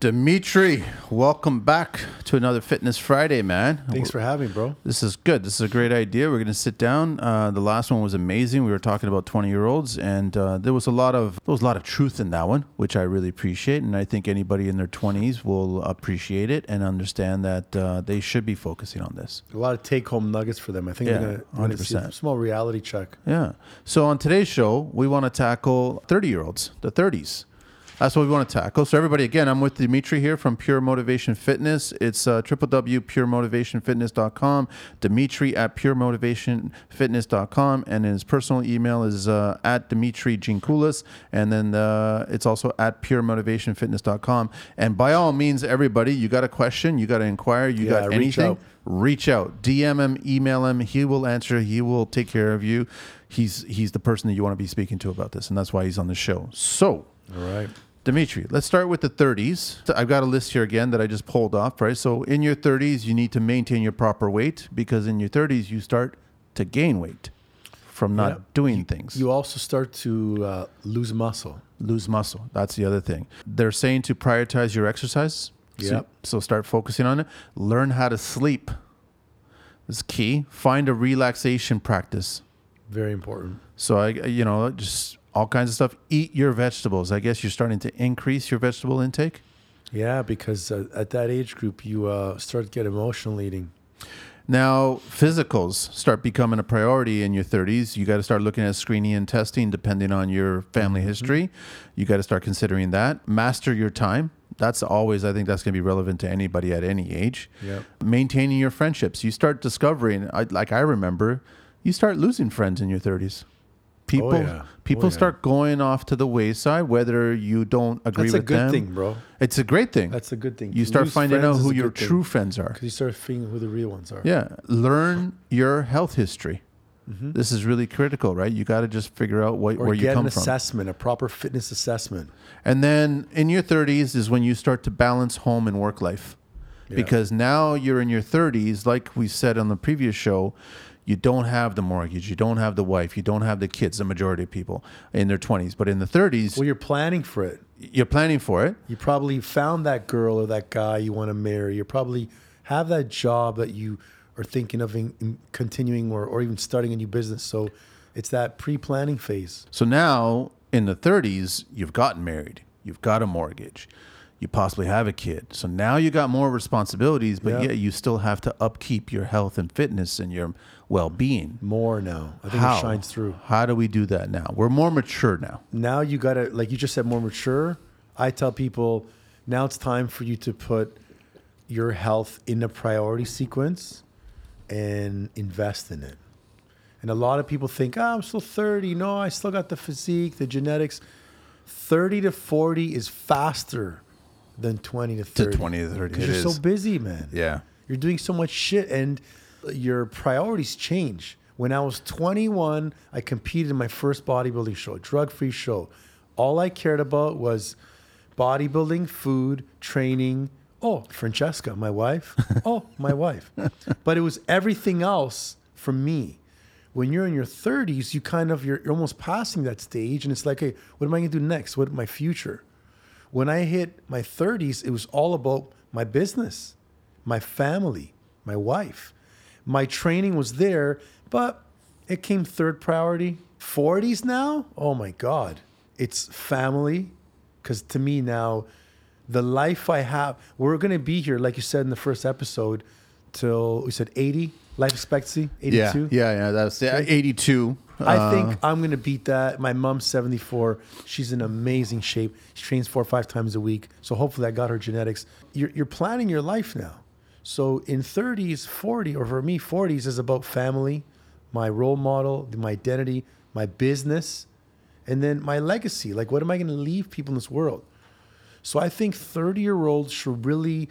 Dimitri, welcome back to another Fitness Friday, man. Thanks for having me, bro. This is good. This is a great idea. We're going to sit down. Uh, the last one was amazing. We were talking about twenty-year-olds, and uh, there was a lot of there was a lot of truth in that one, which I really appreciate. And I think anybody in their twenties will appreciate it and understand that uh, they should be focusing on this. A lot of take-home nuggets for them. I think Yeah, they're going to a 100%. small reality check. Yeah. So on today's show, we want to tackle 30 year olds, the 30s. That's what we want to tackle. So everybody, again, I'm with Dimitri here from Pure Motivation Fitness. It's uh, www.puremotivationfitness.com. Dimitri at puremotivationfitness.com. And his personal email is uh, at Dimitri Giankoulas. And then uh, it's also at puremotivationfitness.com. And by all means, everybody, you got a question, you got to inquire, you Yeah, got reach anything, out. reach out, DM him, email him. He will answer. He will take care of you. He's he's the person that you want to be speaking to about this, and that's why he's on the show. So, All right. Dimitri, let's start with the 30s. I've got a list here again that I just pulled off. Right. So, in your 30s, you need to maintain your proper weight because in your 30s you start to gain weight from not Yeah. doing things. You also start to uh, lose muscle. lose muscle. That's the other thing. They're saying to prioritize your exercise. So, Yep. so start focusing on it. Learn how to sleep. Is key. Find a relaxation practice. Very important. So I, you know, just all kinds of stuff. Eat your vegetables. I guess you're starting to increase your vegetable intake. Yeah, because uh, at that age group, you uh, start to get emotional eating. Now, physicals start becoming a priority in your 30s. You got to start looking at screening and testing depending on your family history. You got to start considering that. Master your time. That's always, I think that's going to be relevant to anybody at any age. Yep. Maintaining your friendships. You start discovering, like I remember, you start losing friends in your 30s. People, oh, yeah. people Oh, yeah. start going off to the wayside, whether you don't agree That's with them. That's a good thing, bro. It's a great thing. That's a good thing. you To start finding out who your good thing, true friends are. Because you start figuring who the real ones are. Yeah, learn your health history. Mm-hmm. This is really critical, right? You got to just figure out what, Or where you get come an from. assessment, a proper fitness assessment. And then in your 30s is when you start to balance home and work life. Yeah. Because now you're in your 30s, like we said on the previous show, you don't have the mortgage, you don't have the wife, you don't have the kids, the majority of people in their 20s. But in the 30s, Well, you're planning for it. you're planning for it. You probably found that girl or that guy you want to marry. You probably have that job that you are thinking of in, in continuing or, or even starting a new business. So it's that pre-planning phase. So now in the 30s, you've gotten married, you've got a mortgage, you possibly have a kid. So now you got more responsibilities, but Yeah. yet you still have to upkeep your health and fitness and your well being. More now. I think How? it shines through. How do we do that now? We're more mature now. Now you got to, like you just said, more mature. I tell people now it's time for you to put your health in a priority sequence and invest in it. And a lot of people think, oh, I'm still 30. No, I still got the physique, the genetics. 30 to 40 is faster than 20 to 30. To 20 to 30, Because you're so busy, man. Yeah. You're doing so much shit and uh, your priorities change. When I was 21, I competed in my first bodybuilding show, drug free show. All I cared about was bodybuilding, food, training. Oh, Francesca, my wife. Oh, my wife. But it was everything else for me. When you're in your 30s, you kind of, you're, you're almost passing that stage. And it's like, hey, what am I going to do next? What my future? When I hit my 30s, it was all about my business, my family, my wife. My training was there, but it came third priority. 40s now? Oh my God. It's family. Because to me now, the life I have, we're going to be here, like you said in the first episode, till we said 80 life expectancy, 82. Yeah. Yeah. Yeah. That's yeah, 82. I Uh, think I'm gonna beat that. My mom's 74. She's in amazing shape. She trains four or five times a week. So hopefully I got her genetics. You're, you're planning your life now. So in 30s, 40, or for me, 40s is about family, my role model, my identity, my business, and then my legacy. Like, what am I gonna leave people in this world? So I think 30 year olds should really,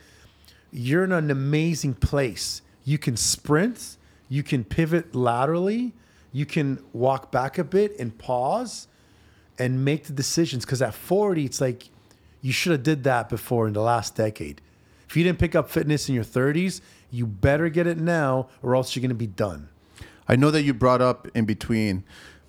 you're in an amazing place. You can sprint, you can pivot laterally, you can walk back a bit and pause and make the decisions. Because at 40, it's like you should have did that before in the last decade. If you didn't pick up fitness in your 30s, you better get it now or else you're going to be done. I know that you brought up in between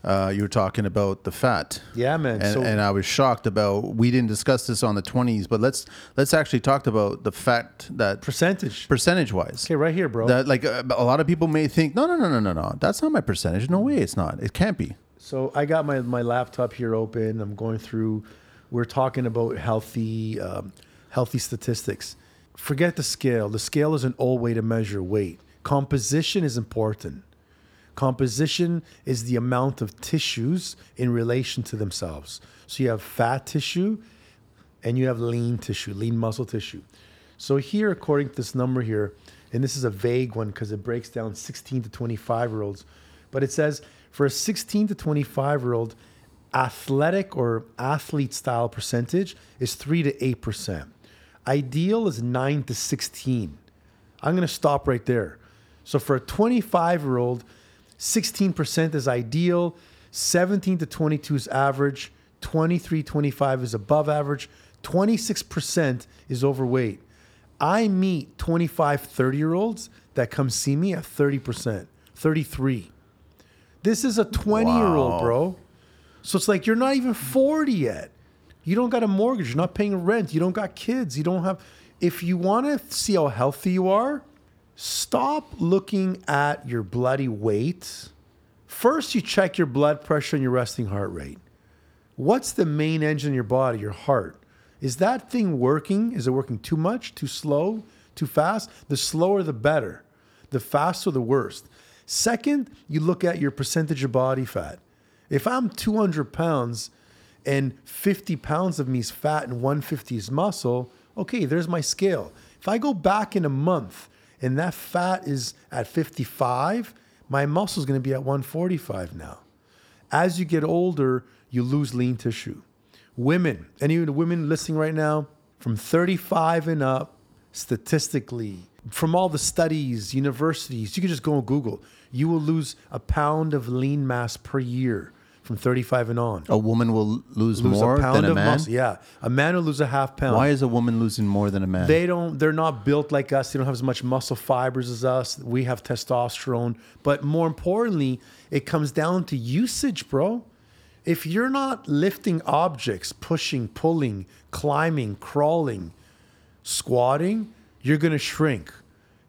uh, you were talking about the fat. Yeah, man. And, so and I was shocked about. We didn't discuss this on the twenties, but let's let's actually talk about the fat that percentage. percentage wise. Okay, right here, bro. That like uh, a lot of people may think, no, no, no, no, no, no. That's not my percentage. No way, it's not. It can't be. So I got my, my laptop here open. I'm going through. We're talking about healthy um, healthy statistics. Forget the scale. The scale is an old way to measure weight. Composition is important. Composition is the amount of tissues in relation to themselves. So you have fat tissue and you have lean tissue, lean muscle tissue. So here, according to this number here, and this is a vague one because it breaks down 16 to 25 year olds, but it says for a 16 to 25 year old, athletic or athlete style percentage is 3 to 8%. Ideal is 9 to 16. I'm going to stop right there. So for a 25 year old, 16% is ideal, 17 to 22 is average, 23, 25 is above average, 26% is overweight. I meet 25, 30 year olds that come see me at 30%, 33. This is a 20 year old, bro. So it's like you're not even 40 yet. You don't got a mortgage. You're not paying rent. You don't got kids. You don't have. If you want to see how healthy you are, stop looking at your bloody weight. First, you check your blood pressure and your resting heart rate. What's the main engine in your body? Your heart. Is that thing working? Is it working too much, too slow, too fast? The slower, the better. The faster, the worst. Second, you look at your percentage of body fat. If I'm 200 pounds and 50 pounds of me is fat and 150 is muscle, okay, there's my scale. If I go back in a month and that fat is at 55, my muscle is going to be at 145 now. As you get older, you lose lean tissue. Women, any of the women listening right now, from 35 and up, statistically, from all the studies, universities, you can just go on Google, you will lose a pound of lean mass per year from 35 and on. A woman will lose, lose more a pound than a of man. muscle. Yeah, a man will lose a half pound. Why is a woman losing more than a man? They don't. They're not built like us. They don't have as much muscle fibers as us. We have testosterone. But more importantly, it comes down to usage, bro. If you're not lifting objects, pushing, pulling, climbing, crawling, squatting, you're gonna shrink.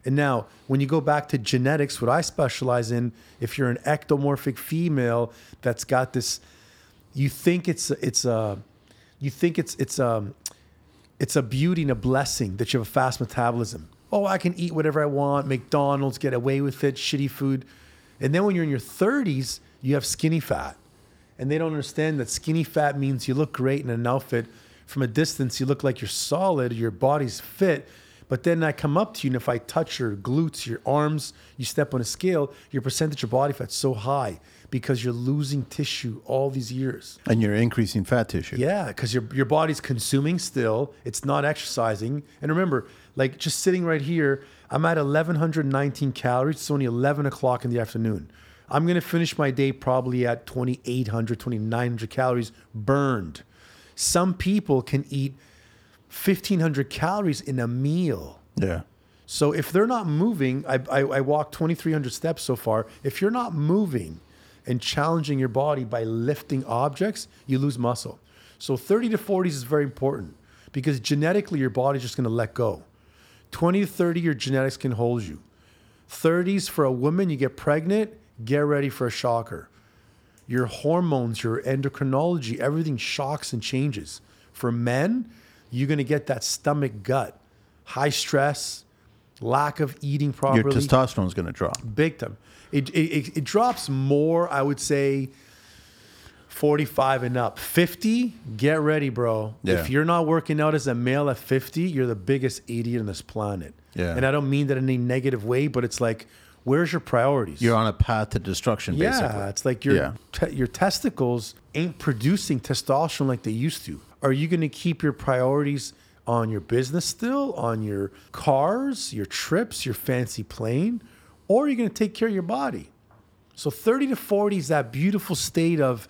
And now, when you go back to genetics, what I specialize in, if you're an ectomorphic female that's got this, you think it's it's a, you think it's it's um it's a beauty and a blessing that you have a fast metabolism. Oh, I can eat whatever I want, McDonald's, get away with it, shitty food. And then when you're in your 30s, you have skinny fat. And they don't understand that skinny fat means you look great in an outfit. From a distance, you look like you're solid, your body's fit. But then I come up to you, and if I touch your glutes, your arms, you step on a scale, your percentage of body fat's so high because you're losing tissue all these years. and you're increasing fat tissue. Yeah, because your your body's consuming still. It's not exercising. And remember, like just sitting right here, I'm at 1119 calories. It's only 11 o'clock in the afternoon. I'm gonna finish my day probably at 2800, 2900 calories burned. Some people can eat 1500 calories in a meal. Yeah. So if they're not moving, I, I, I walked 2,300 steps so far. If you're not moving and challenging your body by lifting objects, you lose muscle. So 30 to 40s is very important because genetically your body's just going to let go. 20 to 30, your genetics can hold you. 30s for a woman, you get pregnant, get ready for a shocker. Your hormones, your endocrinology, everything shocks and changes. For men, you're going to get that stomach gut, high stress, lack of eating properly. Your testosterone's going to drop. big time. It, it, it, drops more, I would say, 45 and up. 50, get ready, bro. Yeah. If you're not working out as a male at 50, you're the biggest idiot on this planet. Yeah. And I don't mean that in a negative way, but it's like, where's your priorities? You're on a path to destruction, basically. Yeah, it's like your Yeah. te- your testicles ain't producing testosterone like they used to. Are you going to keep your priorities on your business still, on your cars, your trips, your fancy plane, or are you going to take care of your body? So 30 to 40 is that beautiful state of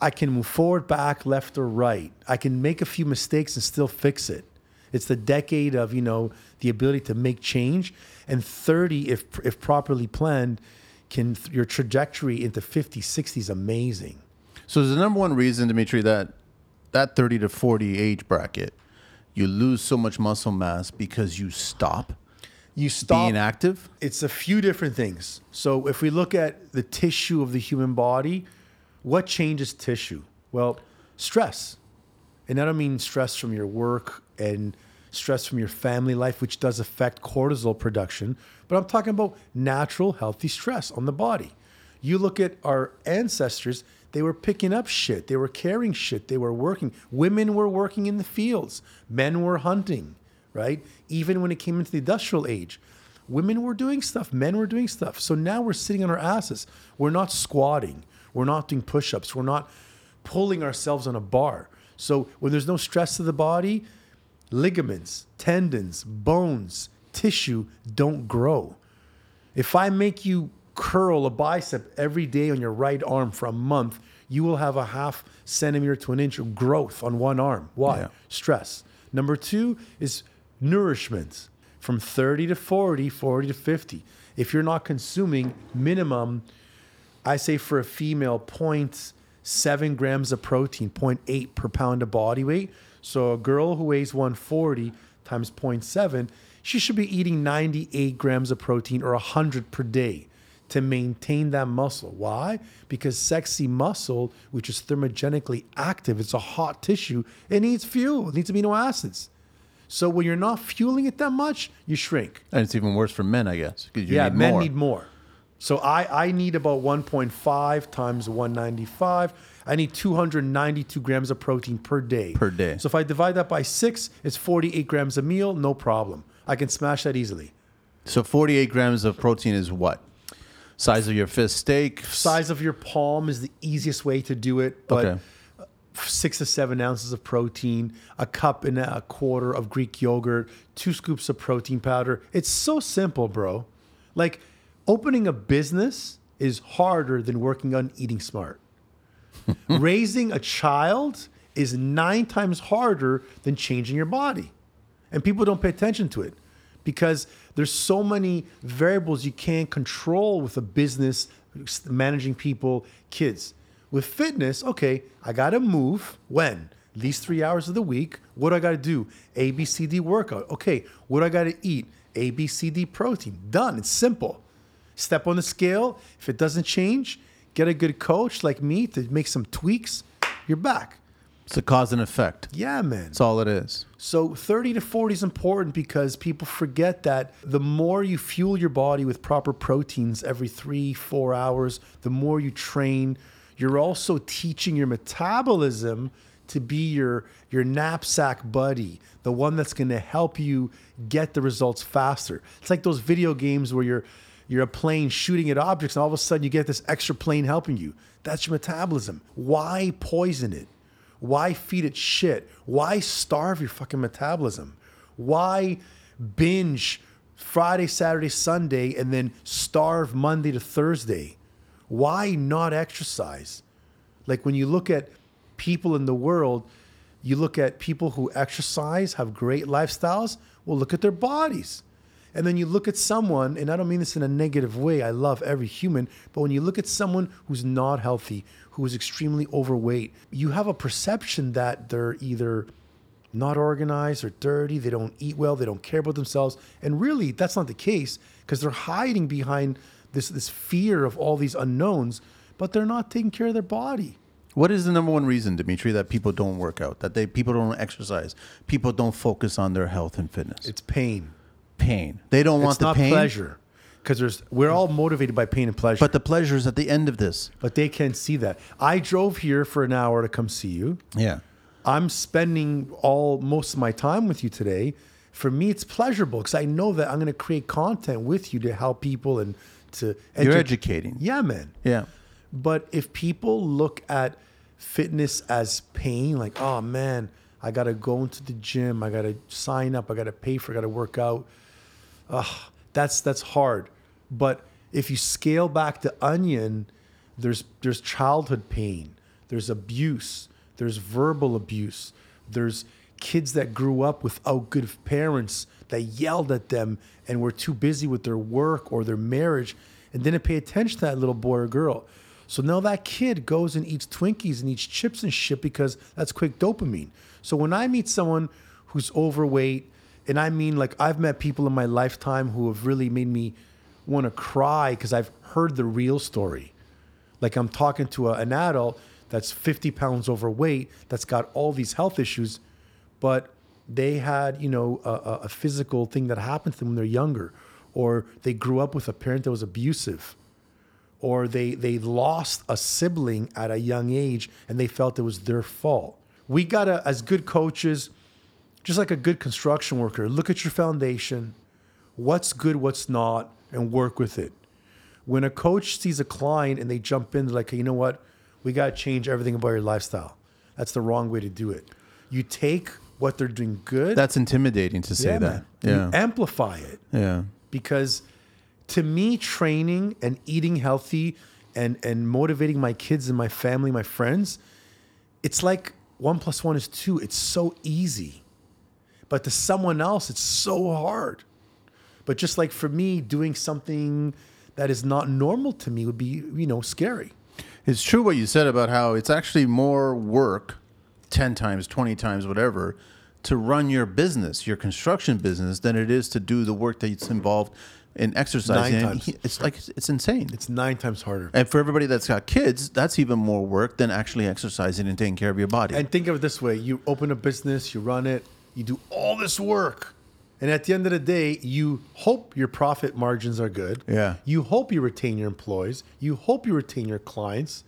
I can move forward, back, left, or right. I can make a few mistakes and still fix it. It's the decade of, you know, the ability to make change. And 30, if if properly planned, can your trajectory into 50, 60 is amazing. So the number one reason, Dimitri, that that 30 to 40 age bracket, you lose so much muscle mass because you stop You stop being active? it's a few different things. So if we look at the tissue of the human body, what changes tissue? Well, stress. And I don't mean stress from your work and stress from your family life, which does affect cortisol production, but I'm talking about natural, healthy stress on the body. You look at our ancestors, they were picking up shit, they were carrying shit, they were working. Women were working in the fields, men were hunting, right? Even when it came into the industrial age, women were doing stuff, men were doing stuff. So now we're sitting on our asses. We're not squatting, we're not doing push ups, we're not pulling ourselves on a bar. So when there's no stress to the body, ligaments, tendons, bones, tissue don't grow. If I make you curl a bicep every day on your right arm for a month, you will have a half centimeter to an inch of growth on one arm. Why? Yeah. Stress. Number two is nourishment from 30 to 40, 40 to 50. If you're not consuming minimum, I say for a female, 0.7 grams of protein, 0.8 per pound of body weight. So a girl who weighs 140 times 0.7, she should be eating 98 grams of protein or 100 per day to maintain that muscle. Why? Because sexy muscle, which is thermogenically active, it's a hot tissue, it needs fuel, it needs amino acids. So when you're not fueling it that much, you shrink. And it's even worse for men, I guess. you yeah, need men more. need more. So I, I need about 1.5 times 195. I need 292 grams of protein per day. Per day. So if I divide that by six, it's 48 grams a meal, no problem. I can smash that easily. So 48 grams of protein is what? Size of your fist steak? Size of your palm is the easiest way to do it, but Okay. six to seven ounces of protein, a cup and a quarter of Greek yogurt, two scoops of protein powder. It's so simple, bro. Like opening a business is harder than working on eating smart. Raising a child is nine times harder than changing your body. And people don't pay attention to it because there's so many variables you can't control with a business, managing people, kids. With fitness, okay, I gotta move when? These three hours of the week. What do I gotta do? A, B, C, D workout. Okay, what do I gotta eat? A, B, C, D protein. Done. It's simple. Step on the scale. If it doesn't change, get a good coach like me to make some tweaks. You're back. It's a cause and effect. Yeah, man. That's all it is. So 30 to 40 is important because people forget that the more you fuel your body with proper proteins every three, four hours, the more you train, you're also teaching your metabolism to be your your knapsack buddy, the one that's going to help you get the results faster. It's like those video games where you're you're a plane shooting at objects and all of a sudden you get this extra plane helping you. That's your metabolism. Why poison it? Why feed it shit? Why starve your fucking metabolism? Why binge Friday, Saturday, Sunday, and then starve Monday to Thursday? Why not exercise? Like when you look at people in the world, you look at people who exercise, have great lifestyles, well, look at their bodies. And then you look at someone, and I don't mean this in a negative way, I love every human, but when you look at someone who's not healthy, who is extremely overweight, you have a perception that they're either not organized or dirty, they don't eat well, they don't care about themselves. And really, that's not the case because they're hiding behind this, this fear of all these unknowns, but they're not taking care of their body. What is the number one reason, Dimitri, that people don't work out, that they people don't exercise, people don't focus on their health and fitness? It's pain. pain. They don't want it's the not pain, pleasure because there's we're all motivated by pain and pleasure but the pleasure is at the end of this. but they can't see that i drove here for an hour to come see you Yeah. i'm spending all most of my time with you today for me it's pleasurable because i know that i'm going to create content with you to help people and to You're educating. yeah man Yeah. but if people look at fitness as pain, like, oh man, I gotta go into the gym, I gotta sign up, I gotta pay for, I gotta work out. Ugh, that's that's hard. But if you scale back the onion, there's there's childhood pain, there's abuse, there's verbal abuse, there's kids that grew up without good parents that yelled at them and were too busy with their work or their marriage and didn't pay attention to that little boy or girl. So now that kid goes and eats Twinkies and eats chips and shit because that's quick dopamine. So when I meet someone who's overweight, and I mean like I've met people in my lifetime who have really made me want to cry because I've heard the real story. Like I'm talking to a, an adult that's 50 pounds overweight that's got all these health issues, but they had you know a, a- physical thing that happened to them when they're younger, or they grew up with a parent that was abusive, or they they lost a sibling at a young age and they felt it was their fault. We gotta, as good coaches, just like a good construction worker, look at your foundation, what's good, what's not, and work with it. When a coach sees a client and they jump in, like, you know what? We got to change everything about your lifestyle. That's the wrong way to do it. You take what they're doing good. That's intimidating to say yeah, that. Yeah. You amplify it yeah. because to me, training and eating healthy and, and motivating my kids and my family, my friends, it's like one plus one is two. It's so easy. But to someone else, it's so hard. But just like for me, doing something that is not normal to me would be, you know, scary. It's true what you said about how it's actually more work, 10 times, 20 times, whatever, to run your business, your construction business, than it is to do the work that's involved in exercising. Nine times. It's like, it's insane. It's nine times harder. and for everybody that's got kids, that's even more work than actually exercising and taking care of your body. And think of it this way you open a business, you run it, you do all this work. And at the end of the day, you hope your profit margins are good. Yeah. You hope you retain your employees. You hope you retain your clients.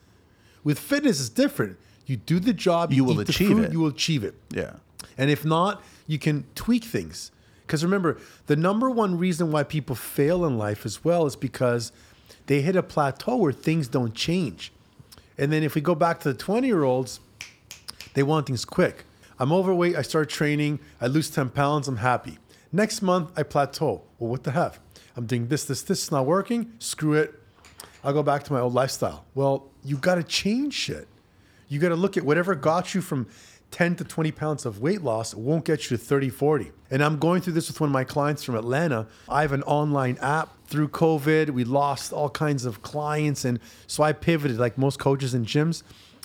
With fitness, it's different. You do the job, You will achieve food, it. You will achieve it. yeah. And if not, you can tweak things. Because remember, the number one reason why people fail in life as well is because they hit a plateau where things don't change. And then if we go back to the 20 year olds, they want things quick. I'm overweight, I start training, I lose 10 pounds, I'm happy. Next month, I plateau. Well, what the heck? I'm doing this, this, this, it's not working. Screw it. I'll go back to my old lifestyle. Well, you got to change shit. You got to look at whatever got you from 10 to 20 pounds of weight loss won't get you to 30, 40. And I'm going through this with one of my clients from Atlanta. I have an online app through COVID. We lost all kinds of clients. And so I pivoted like most coaches and gyms.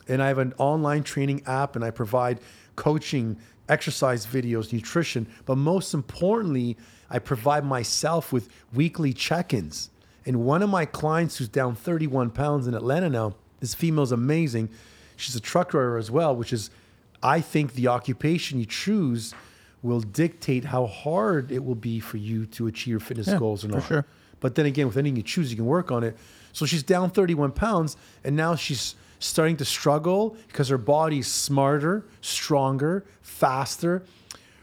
And I have an online training app and I provide coaching, exercise videos, nutrition. But most importantly, I provide myself with weekly check ins. And one of my clients who's down 31 pounds in Atlanta now, this female's amazing. She's a truck driver as well, which is, I think, the occupation you choose will dictate how hard it will be for you to achieve your fitness Yeah, goals or not. sure. But then again, with anything you choose, you can work on it. So she's down 31 pounds, and now she's starting to struggle because her body's smarter, stronger, faster.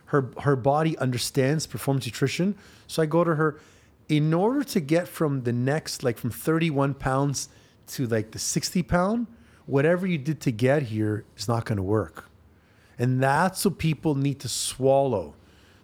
Her her body understands performance nutrition. So I go to her. In order to get from the next, like from 31 pounds to like the 60 pound, whatever you did to get here is not going to work. And that's what people need to swallow.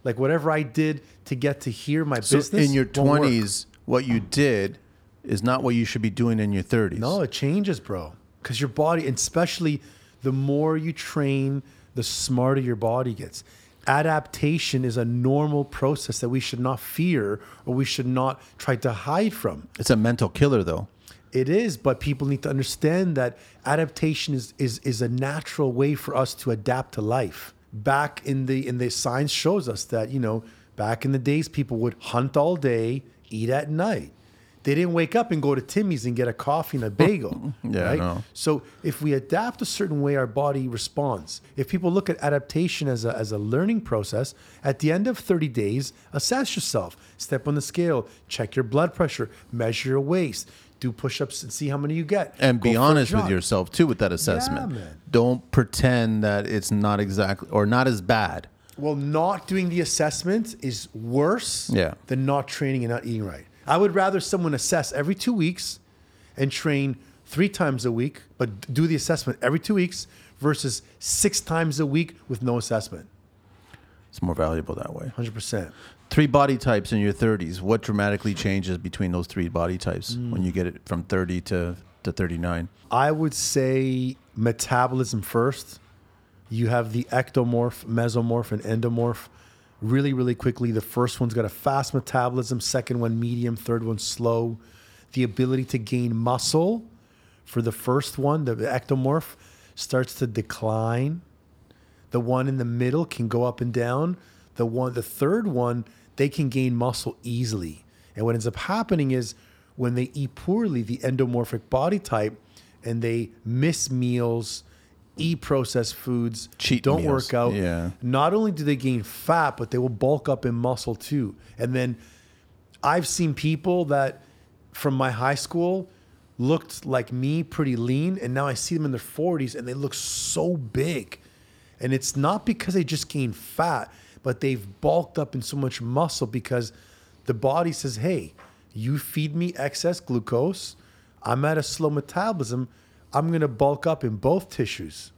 Like whatever I did to get to here, my So business. in your won't work. 20s, what you did is not what you should be doing in your 30s. No, it changes, bro. Because your body, especially the more you train, the smarter your body gets. Adaptation is a normal process that we should not fear or we should not try to hide from. It's a mental killer, though. It is, but people need to understand that adaptation is, is, is a natural way for us to adapt to life. Back in the in the science shows us that, you know, back in the days people would hunt all day, eat at night. They didn't wake up and go to Timmy's and get a coffee and a bagel. Yeah, right? So if we adapt a certain way, our body responds. If people look at adaptation as a, as a learning process, at the end of 30 days, assess yourself. Step on the scale, check your blood pressure, measure your waist, do push-ups and see how many you get. And Go be honest with yourself, too, with that assessment. man. Don't pretend that it's not exactly or not as bad. Well, not doing the assessment is worse Yeah. than not training and not eating right. I would rather someone assess every two weeks and train three times a week, but do the assessment every two weeks versus six times a week with no assessment. It's more valuable that way. 100%. Three body types in your 30s. What dramatically changes between those three body types Mm. when you get it from 30 to, to 39? I would say metabolism first. You have the ectomorph, mesomorph, and endomorph. Really, really quickly. The first one's got a fast metabolism, second one medium, third one slow. the ability to gain muscle for the first one, the ectomorph, starts to decline. The one in the middle can go up and down. The one, the third one, they can gain muscle easily. And what ends up happening is when they eat poorly, the endomorphic body type, and they miss meals, eat processed foods, Cheat don't meals. work out. Yeah. Not only do they gain fat, but they will bulk up in muscle too. And then I've seen people that from my high school looked like me, pretty lean, and now I see them in their 40s and they look so big. And it's not because they just gained fat, but they've bulked up in so much muscle because the body says, hey, you feed me excess glucose. I'm at a slow metabolism. I'm going to bulk up in both tissues,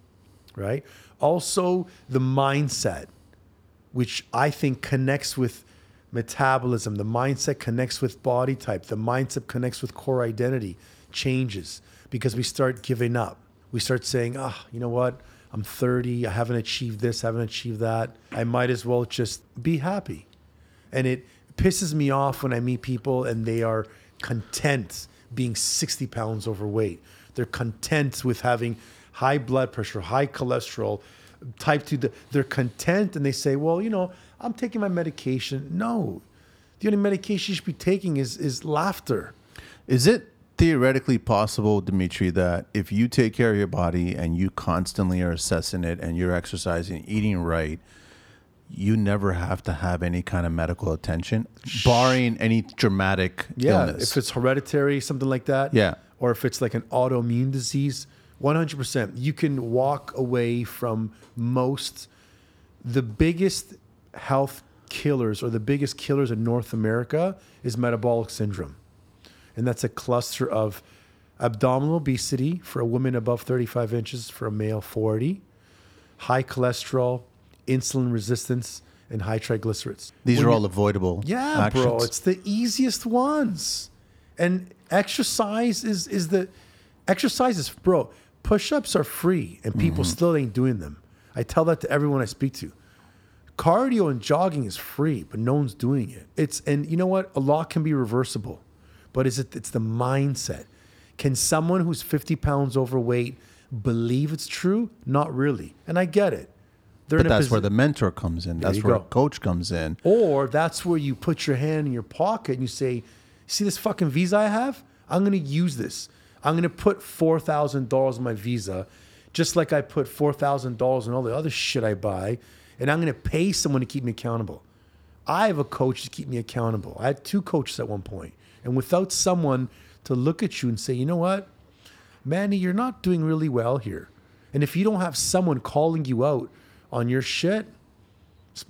right? Also, the mindset which I think connects with metabolism. The mindset connects with body type. The mindset connects with core identity, changes because we start giving up. We start saying, ah, you know what? I'm 30. I haven't achieved this, I haven't achieved that. I might as well just be happy. And it pisses me off when I meet people and they are content being 60 pounds overweight. They're content with having high blood pressure, high cholesterol, type 2. They're content and they say, well, you know, I'm taking my medication. No, the only medication you should be taking is, is laughter. Is it theoretically possible, Dimitri, that if you take care of your body and you constantly are assessing it and you're exercising, eating right, you never have to have any kind of medical attention, barring any dramatic Yeah, illness? if it's hereditary, something like that. Yeah. Or if it's like an autoimmune disease, 100%. You can walk away from most, the biggest health killers or the biggest killers in North America is metabolic syndrome. And that's a cluster of abdominal obesity for a woman above 35 inches, for a male 40, high cholesterol, insulin resistance, and high triglycerides. These When are all avoidable. yeah, actions. bro, it's the easiest ones. And exercise is is the exercise is bro. Push-ups are free, and people Mm-hmm. still ain't doing them. I tell that to everyone I speak to. Cardio and jogging is free, but no one's doing it. It's and you know what? A lot can be reversible, but is it? It's the mindset. Can someone who's 50 pounds overweight believe it's true? Not really, and I get it. They're But that's where the mentor comes in. That's where go. a coach comes in. or that's where you put your hand in your pocket and you say, See this fucking visa I have? I'm gonna use this. I'm gonna put four thousand dollars on my visa, just like I put four thousand dollars on all the other shit I buy, and I'm gonna pay someone to keep me accountable. I have a coach to keep me accountable. I had two coaches at one point, and without someone to look at you and say, you know what, Manny, you're not doing really well here. And if you don't have someone calling you out on your shit,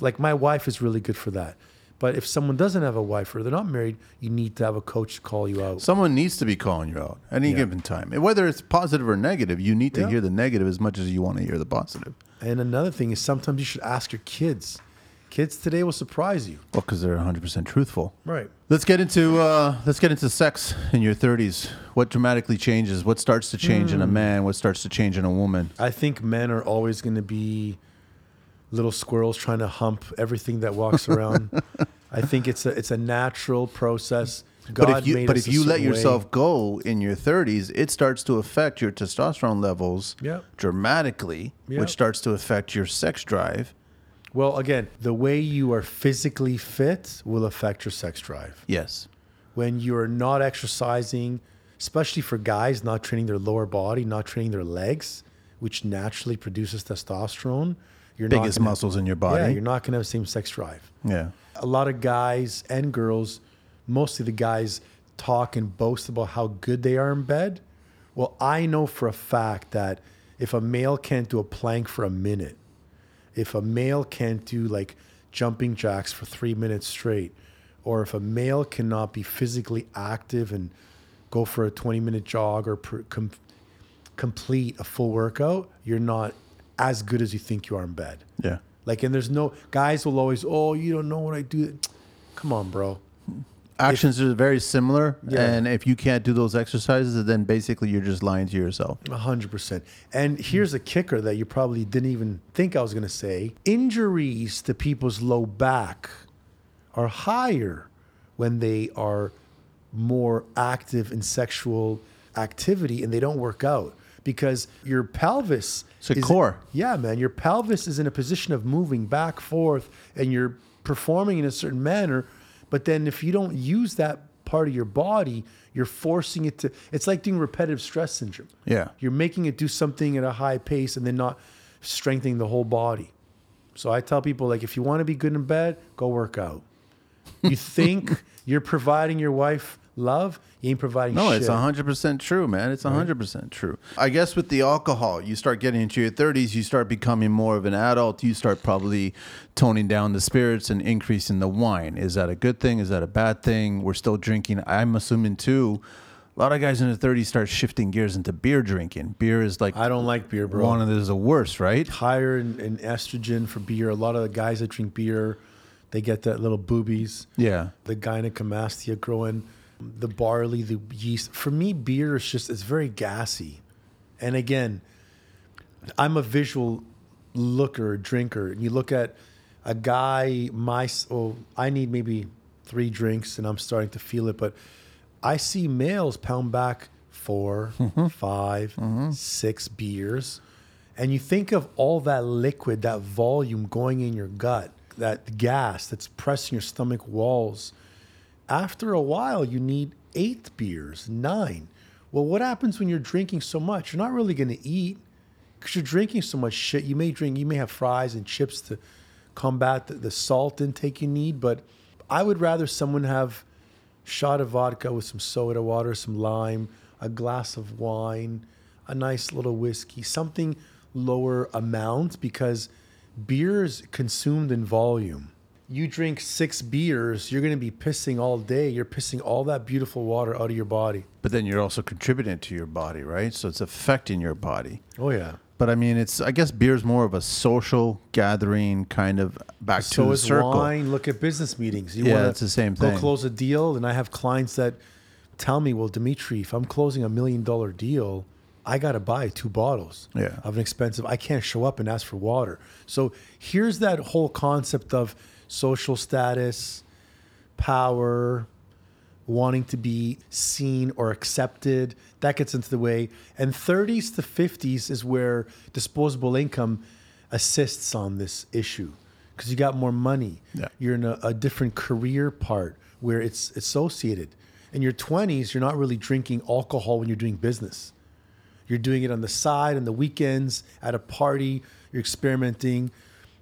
like my wife is really good for that. But if someone doesn't have a wife or they're not married, you need to have a coach to call you out. Someone needs to be calling you out at any Yeah. given time. And whether it's positive or negative, you need to Yeah. hear the negative as much as you want to hear the positive. And another thing is sometimes you should ask your kids. Kids today will surprise you. Well, because they're 100% truthful. Right. Let's get into uh, let's get into sex in your 30s. What dramatically changes? What starts to change in a Hmm. man? What starts to change in a woman? I think men are always going to be little squirrels trying to hump everything that walks around. I think it's a it's a natural process. God but if you but if you let way. yourself go in your 30s, it starts to affect your testosterone levels Yep. dramatically, Yep. which starts to affect your sex drive. well, again, the way you are physically fit will affect your sex drive. Yes. when you're not exercising, especially for guys not training their lower body, not training their legs, which naturally produces testosterone, you're Biggest muscles in your Yeah, body. you're not going to have the same sex drive. Yeah. A lot of guys and girls, mostly the guys, talk and boast about how good they are in bed. Well, I know for a fact that if a male can't do a plank for a minute, if a male can't do like jumping jacks for three minutes straight, or if a male cannot be physically active and go for a 20 minute jog or com, complete a full workout, you're not as good as you think you are in bed. Yeah. Like, and there's no guys will always, oh, you don't know what I do. Come on, bro. Actions are very similar. Yeah. And if you can't do those exercises, then basically you're just lying to yourself. A hundred percent. And here's a kicker that you probably didn't even think I was gonna say. Injuries to people's low back are higher when they are more active in sexual activity and they don't work out because your pelvis It's a is- core. yeah, man, your pelvis is in a position of moving back forth and you're performing in a certain manner, but then if you don't use that part of your body, you're forcing it to it's like doing repetitive stress syndrome. Yeah. You're making it do something at a high pace and then not strengthening the whole body. So I tell people like if you want to be good in bed, go work out. You think you're providing your wife love, you ain't providing No, shit. it's hundred percent true, man. It's hundred percent true. I guess with the alcohol, you start getting into your thirties, you start becoming more of an adult. You start probably toning down the spirits and increasing the wine. Is that a good thing? Is that a bad thing? We're still drinking. I'm assuming too. A lot of guys in their thirties start shifting gears into beer drinking. Beer is like I don't like beer, bro. one of the the worst, right? higher in, in estrogen for beer. A lot of the guys that drink beer, they get that little boobies. Yeah. The gynecomastia growing, the barley, the yeast. For me, beer is just it's very gassy. And again, I'm a visual looker, drinker. And you look at a guy, my oh, I need maybe three drinks and I'm starting to feel it, but I see males pound back 4 mm-hmm. five, mm-hmm. six beers. And you think of all that liquid, that volume going in your gut, that gas that's pressing your stomach walls. After a while, you need eight beers, nine. Well, what happens when you're drinking so much? You're not really going to eat because you're drinking so much shit. You may drink, you may have fries and chips to combat the, the salt intake you need, but I would rather someone have shot of vodka with some soda water, some lime, a glass of wine, a nice little whiskey, something lower amount because beer is consumed in volume. You drink six beers, you're going to be pissing all day. You're pissing all that beautiful water out of your body. But then you're also contributing to your body, right? So it's affecting your body. Oh, yeah. But I mean, it's I guess beer's more of a social gathering kind of back to So the is circle. wine. Look at business meetings. You Yeah, it's the same Go thing. close a deal, and I have clients that tell me, "Well, Dimitri, if I'm closing a million dollar deal, I got to buy two bottles Yeah. of an expensive. I can't show up and ask for water. So here's that whole concept of social status, power, wanting to be seen or accepted. That gets into the way. And 30s to 50s is where disposable income assists on this issue because you got more money. Yeah. You're in a, a different career part where it's associated. In your 20s, you're not really drinking alcohol when you're doing business. You're doing it on the side, on the weekends, at a party. You're experimenting.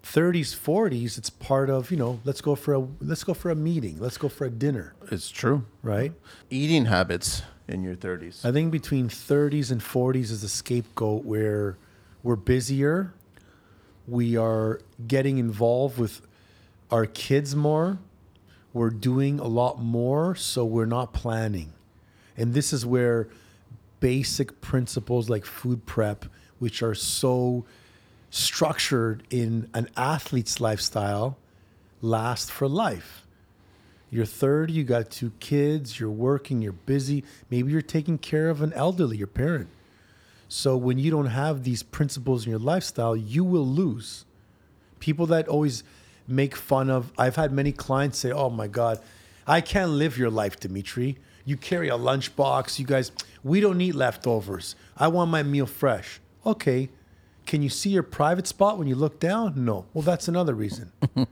30s, 40s, it's part of you know. Let's go for a let's go for a meeting. Let's go for a dinner, It's true. right? Eating habits in your 30s. I think between 30s and 40s is a scapegoat where we're busier. We are getting involved with our kids more. We're doing a lot more, so we're not planning. And this is where basic principles like food prep, which are so structured in an athlete's lifestyle, last for life. You're 30, you got two kids, you're working, you're busy. Maybe you're taking care of an elderly, your parent. So when you don't have these principles in your lifestyle, you will lose. People that always make fun of, I've had many clients say, Oh my God, I can't live your life, Dimitri. You carry a lunchbox. You guys, we don't eat leftovers. I want my meal fresh. Okay. Can you see your private spot when you look down? No. Well, that's another reason.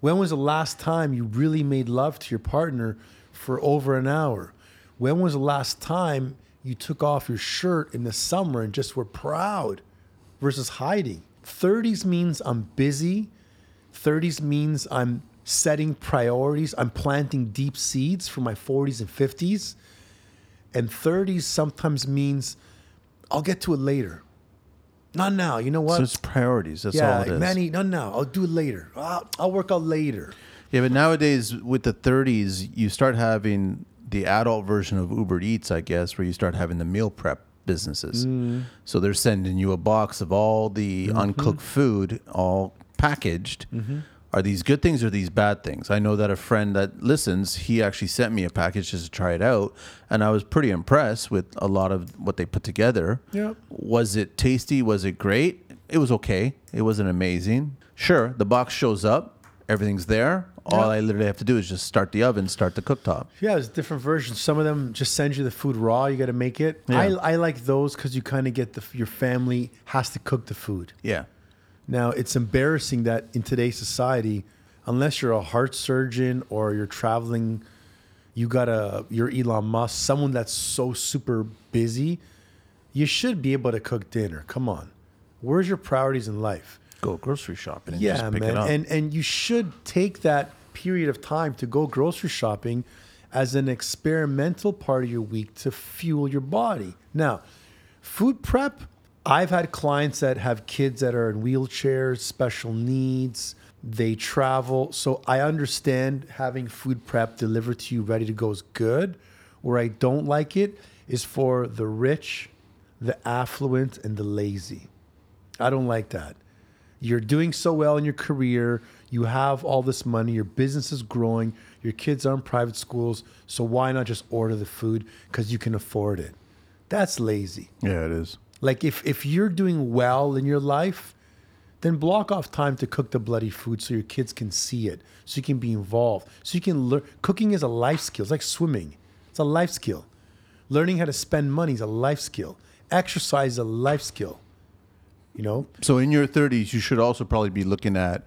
When was the last time you really made love to your partner for over an hour? When was the last time you took off your shirt in the summer and just were proud versus hiding? 30s means I'm busy. 30s means I'm setting priorities. I'm planting deep seeds for my 40s and 50s. And 30s sometimes means I'll get to it later. Not now. You know what? So it's priorities. That's yeah, all it is. Manny, no, now. I'll do it later. I'll, I'll work out later. Yeah, but nowadays with the 30s, you start having the adult version of Uber Eats, I guess, where you start having the meal prep businesses. Mm. So they're sending you a box of all the Mm-hmm. uncooked food, all packaged. Are these good things or these bad things? I know that a friend that listens, he actually sent me a package just to try it out, and I was pretty impressed with a lot of what they put together. Yep. Was it tasty? Was it great? It was okay. It wasn't amazing. Sure, the box shows up, everything's there, All Yeah. I literally have to do is just start the oven, start the cooktop. Yeah, there's different versions. Some of them just send you the food raw. You got to make it. Yeah. I, I like those because you kind of get the your family has to cook the food. Yeah. Now it's embarrassing that in today's society, unless you're a heart surgeon or you're traveling, you got a you're Elon Musk, someone that's so super busy, you should be able to cook dinner. Come on, where's your priorities in life? Go grocery shopping and yeah, just pick man, it up. and and you should take that period of time to go grocery shopping as an experimental part of your week to fuel your body. Now, food prep. I've had clients that have kids that are in wheelchairs, special needs. They travel, so I understand having food prep delivered to you ready to go is good. Where I don't like it is for the rich, the affluent, and the lazy. I don't like that. You're doing so well in your career. You have all this money. Your business is growing. Your kids are in private schools. So why not just order the food because you can afford it? That's lazy. yeah, it is. Like if if you're doing well in your life, then block off time to cook the bloody food so your kids can see it, so you can be involved, so you can learn. Cooking is a life skill. It's like swimming. It's a life skill. Learning how to spend money is a life skill. Exercise is a life skill. You know, So in your 30s, you should also probably be looking at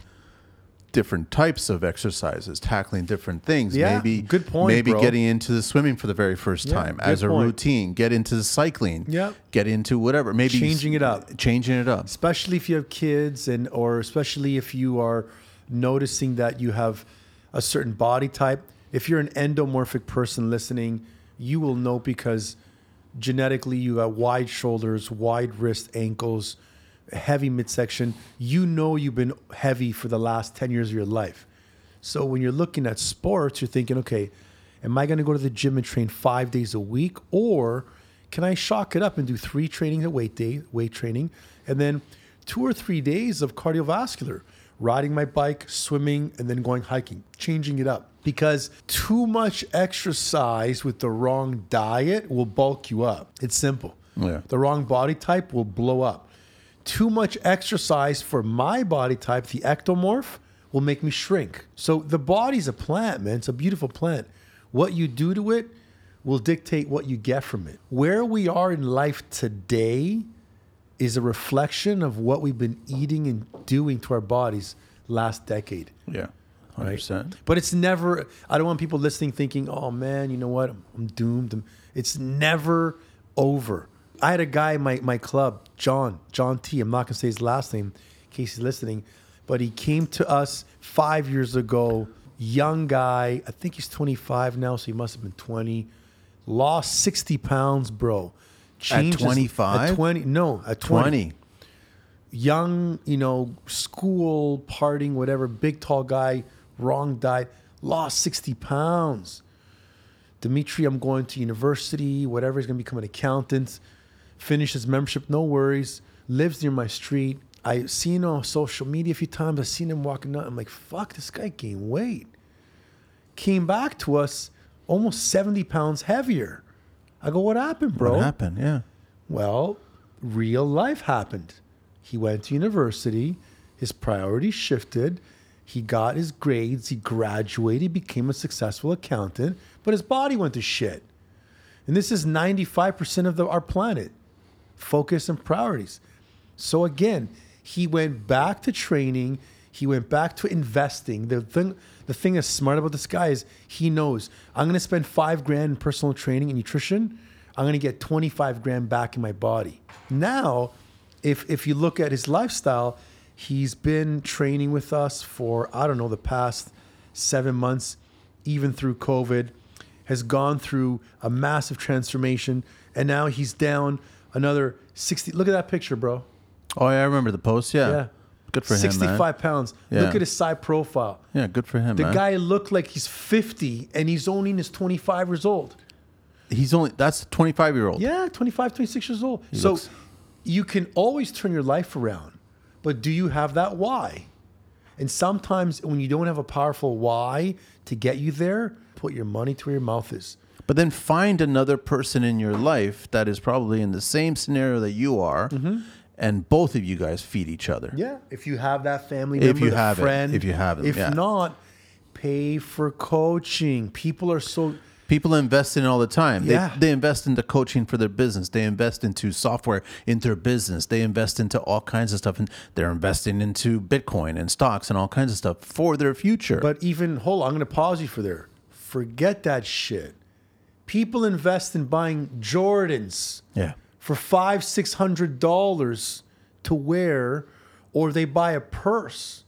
different types of exercises, tackling different things. Yeah, maybe good point, Maybe bro. getting into the swimming for the very first Yeah, time as a point. routine. Get into the cycling. Yeah. Get into whatever. Maybe Changing it up. Changing it up. especially if you have kids and or especially if you are noticing that you have a certain body type if you're an endomorphic person listening you will know because genetically you got wide shoulders wide wrist ankles heavy midsection you know you've been heavy for the last 10 years of your life so when you're looking at sports you're thinking okay am i going to go to the gym and train five days a week or can I shock it up and do three trainings at weight day, weight training, and then two or three days of cardiovascular, riding my bike, swimming, and then going hiking, changing it up. Because too much exercise with the wrong diet will bulk you up. It's simple. Yeah. The wrong body type will blow up. Too much exercise for my body type, the ectomorph, will make me shrink. So the body's a plant, man. It's a beautiful plant. What you do to it will dictate what you get from it. Where we are in life today is a reflection of what we've been eating and doing to our bodies last decade. Yeah. 100%. But it's never, I don't want people listening thinking, oh man, you know what? I'm, I'm doomed. I'm- it's never over. I had a guy in my, my club, John, John T. I'm not going to say his last name in case he's listening, but he came to us five years ago. Young guy, I think he's 25 now, so he must have been 20. Lost 60 pounds, bro. Changed his- 25? At 20. No, at 20 20. young, you know, school partying, whatever, big tall guy, wrong diet, lost 60 pounds. Dimitri, I'm going to university, whatever, he's gonna become an accountant, finish his membership, no worries, lives near my street. I've seen him on social media a few times, I've seen him walking out. I'm like, fuck, this guy gained weight. Came back to us almost 70 pounds heavier. I go, what happened, bro? What happened? Yeah. Well, real life happened. He went to university, his priorities shifted, he got his grades, he graduated, became a successful accountant, but his body went to shit. And this is 95% of the, our planet focus and priorities. So again, he went back to training, he went back to investing. The thing the thing that's smart about this guy is he knows I'm gonna spend five grand in personal training and nutrition. I'm gonna get 25 grand back in my body. Now, if if you look at his lifestyle, he's been training with us for I don't know the past seven months, even through COVID, has gone through a massive transformation, and now he's down another 60. Look at that picture, bro. Oh, yeah, I remember the post. Yeah. Yeah. Good for him, 65 pounds. Yeah. Look at his side profile. Yeah, good for him, The man. guy looked like he's 50 and he's only in his 25 years old. He's only, that's 25 year old. Yeah, 25, 26 years old. so looks- you can always turn your life around, but do you have that why? And sometimes when you don't have a powerful why to get you there, put your money to where your mouth is. But then find another person in your life that is probably in the same scenario that you are, mm-hmm. and both of you guys feed each other. Yeah, if you have that family If member, you the have it, friend, if you have them, If yeah. not, pay for coaching. People are so People invest in it all the time. Yeah. They, they invest into coaching for their business. They invest into software in their business. They invest into all kinds of stuff. And they're investing into Bitcoin and stocks and all kinds of stuff for their future. But even hold on, I'm going to pause you for there. Forget that shit. People invest in buying Jordans yeah. for five, six hundred dollars to wear, or they buy a purse,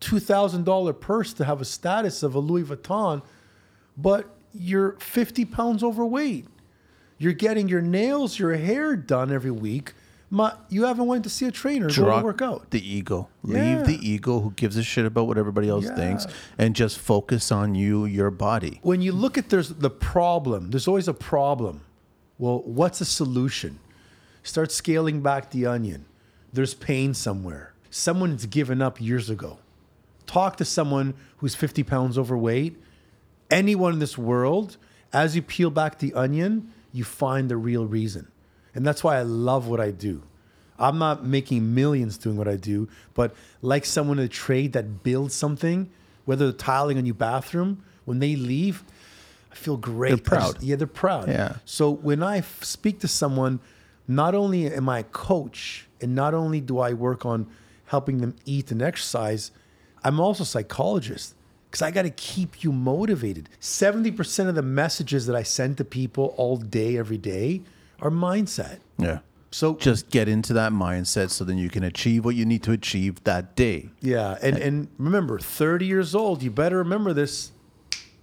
two thousand dollar purse to have a status of a Louis Vuitton, but you're fifty pounds overweight. You're getting your nails, your hair done every week. My, you haven't went to see a trainer, go to Drop work out. the ego. Yeah. Leave the ego who gives a shit about what everybody else Yeah. thinks and just focus on you, your body. when you look at there's the problem, there's always a problem. Well, what's the solution? Start scaling back the onion. There's pain somewhere. Someone's given up years ago. Talk to someone who's 50 pounds overweight. Anyone in this world, as you peel back the onion, you find the real reason. And that's why I love what I do. I'm not making millions doing what I do, but like someone in a trade that builds something, whether they're tiling a new bathroom, when they leave, I feel great. They're proud. Just- yeah, they're proud. Yeah. So when I f- speak to someone, not only am I a coach, and not only do I work on helping them eat and exercise, I'm also a psychologist because I got to keep you motivated. 70% of the messages that I send to people all day, every day, are mindset. Yeah. So Just get into that mindset so then you can achieve what you need to achieve that day. Yeah, and and remember, 30 years old, you better remember this.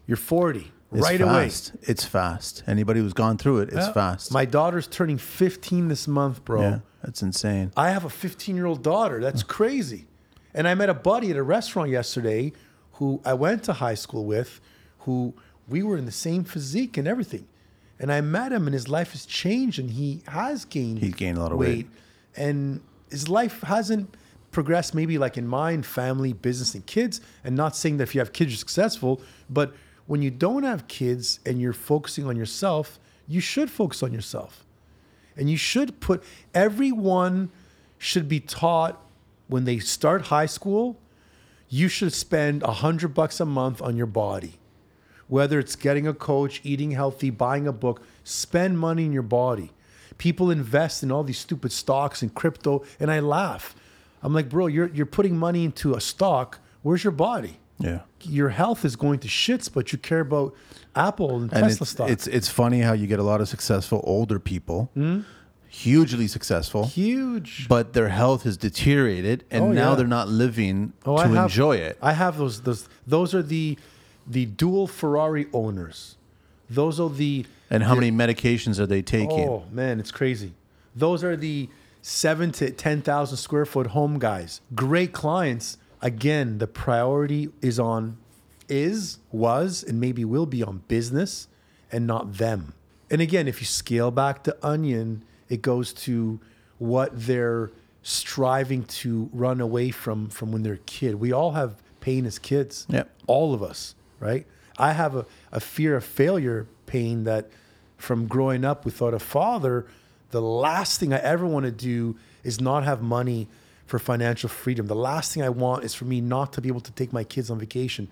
You're 40 It's right fast. It's fast. Anybody who's gone through it, it's away. fast. My daughter's turning 15 this month, bro. yeah, that's insane. I have a 15 year old daughter. That's mm. crazy. And I met a buddy at a restaurant yesterday who I went to high school with, who we were in the same physique and everything. And I met him, and his life has changed, and he has gained. He's gained a lot of weight. and his life hasn't progressed. Maybe like in mine, family, business, and kids. And not saying that if you have kids, you're successful, but when you don't have kids and you're focusing on yourself, you should focus on yourself. And you should put everyone should be taught when they start high school, you should spend a hundred bucks a month on your body. Whether it's getting a coach, eating healthy, buying a book, spend money in your body. People invest in all these stupid stocks and crypto, and I laugh. I'm like, bro, you're you're putting money into a stock. Where's your body? Yeah. Your health is going to shits, but you care about Apple and, And Tesla it's, stock. it's it's funny how you get a lot of successful older people, Hmm? hugely successful, huge. but their health has deteriorated, and Oh, now yeah. they're not living Oh, to have- enjoy it. I have those. Those those are the the dual Ferrari owners. Those are the And how many medications are they taking? oh man, it's crazy. Those are the seven to ten thousand square foot home guys. Great clients. Again, the priority is on is was and maybe will be on business and not them. And again, if you scale back the onion, it goes to what they're striving to run away from from when they're a kid. We all have pain as kids. Yep. All of us, right? I have a, a fear of failure pain that from growing up without a father, the last thing I ever want to do is not have money for financial freedom. The last thing I want is for me not to be able to take my kids on vacation.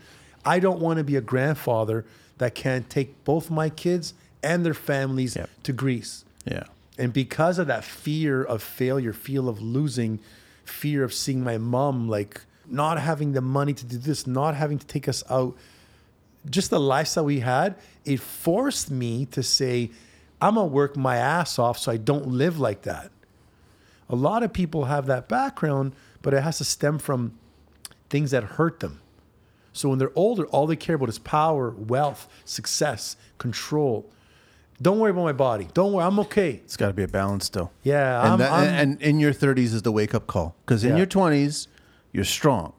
I don't want to be a grandfather that can't take both my kids and their families Yep. to Greece. Yeah. And because of that fear of failure, fear of losing, fear of seeing my mom like not having the money to do this, not having to take us out, just the lifestyle we had, it forced me to say, I'm gonna work my ass off so I don't live like that. A lot of people have that background, but it has to stem from things that hurt them. So when they're older, all they care about is power, wealth, success, control. Don't worry about my body. Don't worry, I'm okay. It's got to be a balance still. Yeah, and, I'm- that- I'm- and in your 30s is the wake up call because in Yeah. your 20s you're strong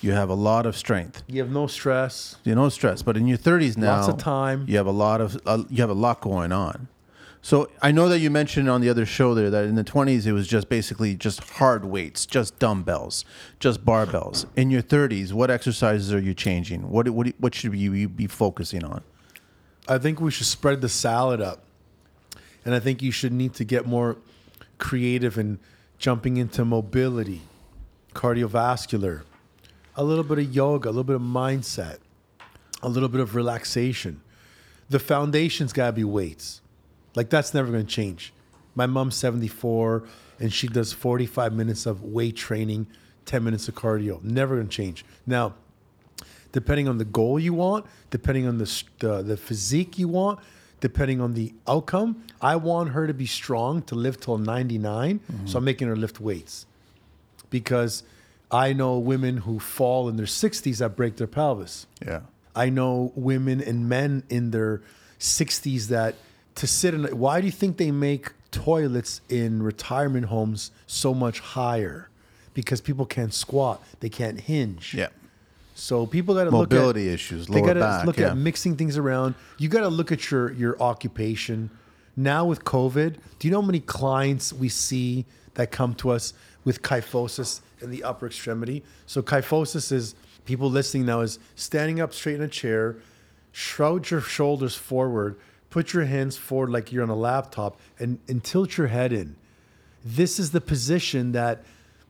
you have a lot of strength You have no stress. you know stress but in your 30s now Lots of time. you have a lot of uh, you have a lot going on so i know that you mentioned on the other show there that in the 20s it was just basically just hard weights just dumbbells just barbells in your 30s what exercises are you changing what what, what should you be focusing on I think we should spread the salad up. And I think you should need to get more creative in jumping into mobility, cardiovascular, a little bit of yoga, a little bit of mindset. a little bit of relaxation. The foundation's got to be weights. Like that's never going to change. My mom's 74 and she does 45 minutes of weight training, 10 minutes of cardio. Never going to change. Now, depending on the goal you want, depending on the, the the physique you want, depending on the outcome, I want her to be strong to live till 99. So I'm making her lift weights because I know women who fall in their 60s that break their pelvis. Yeah. I know women and men in their 60s that to sit in. Why do you think they make toilets in retirement homes so much higher? Because people can't squat, they can't hinge. Yeah. So people got to look at Mobility issues, They got to look yeah. at mixing things around. You got to look at your your occupation. Now with COVID, do you know how many clients we see that come to us with kyphosis in the upper extremity? So kyphosis is people listening now is standing up straight in a chair, shroud your shoulders forward, put your hands forward like you're on a laptop, and, and tilt your head in. This is the position that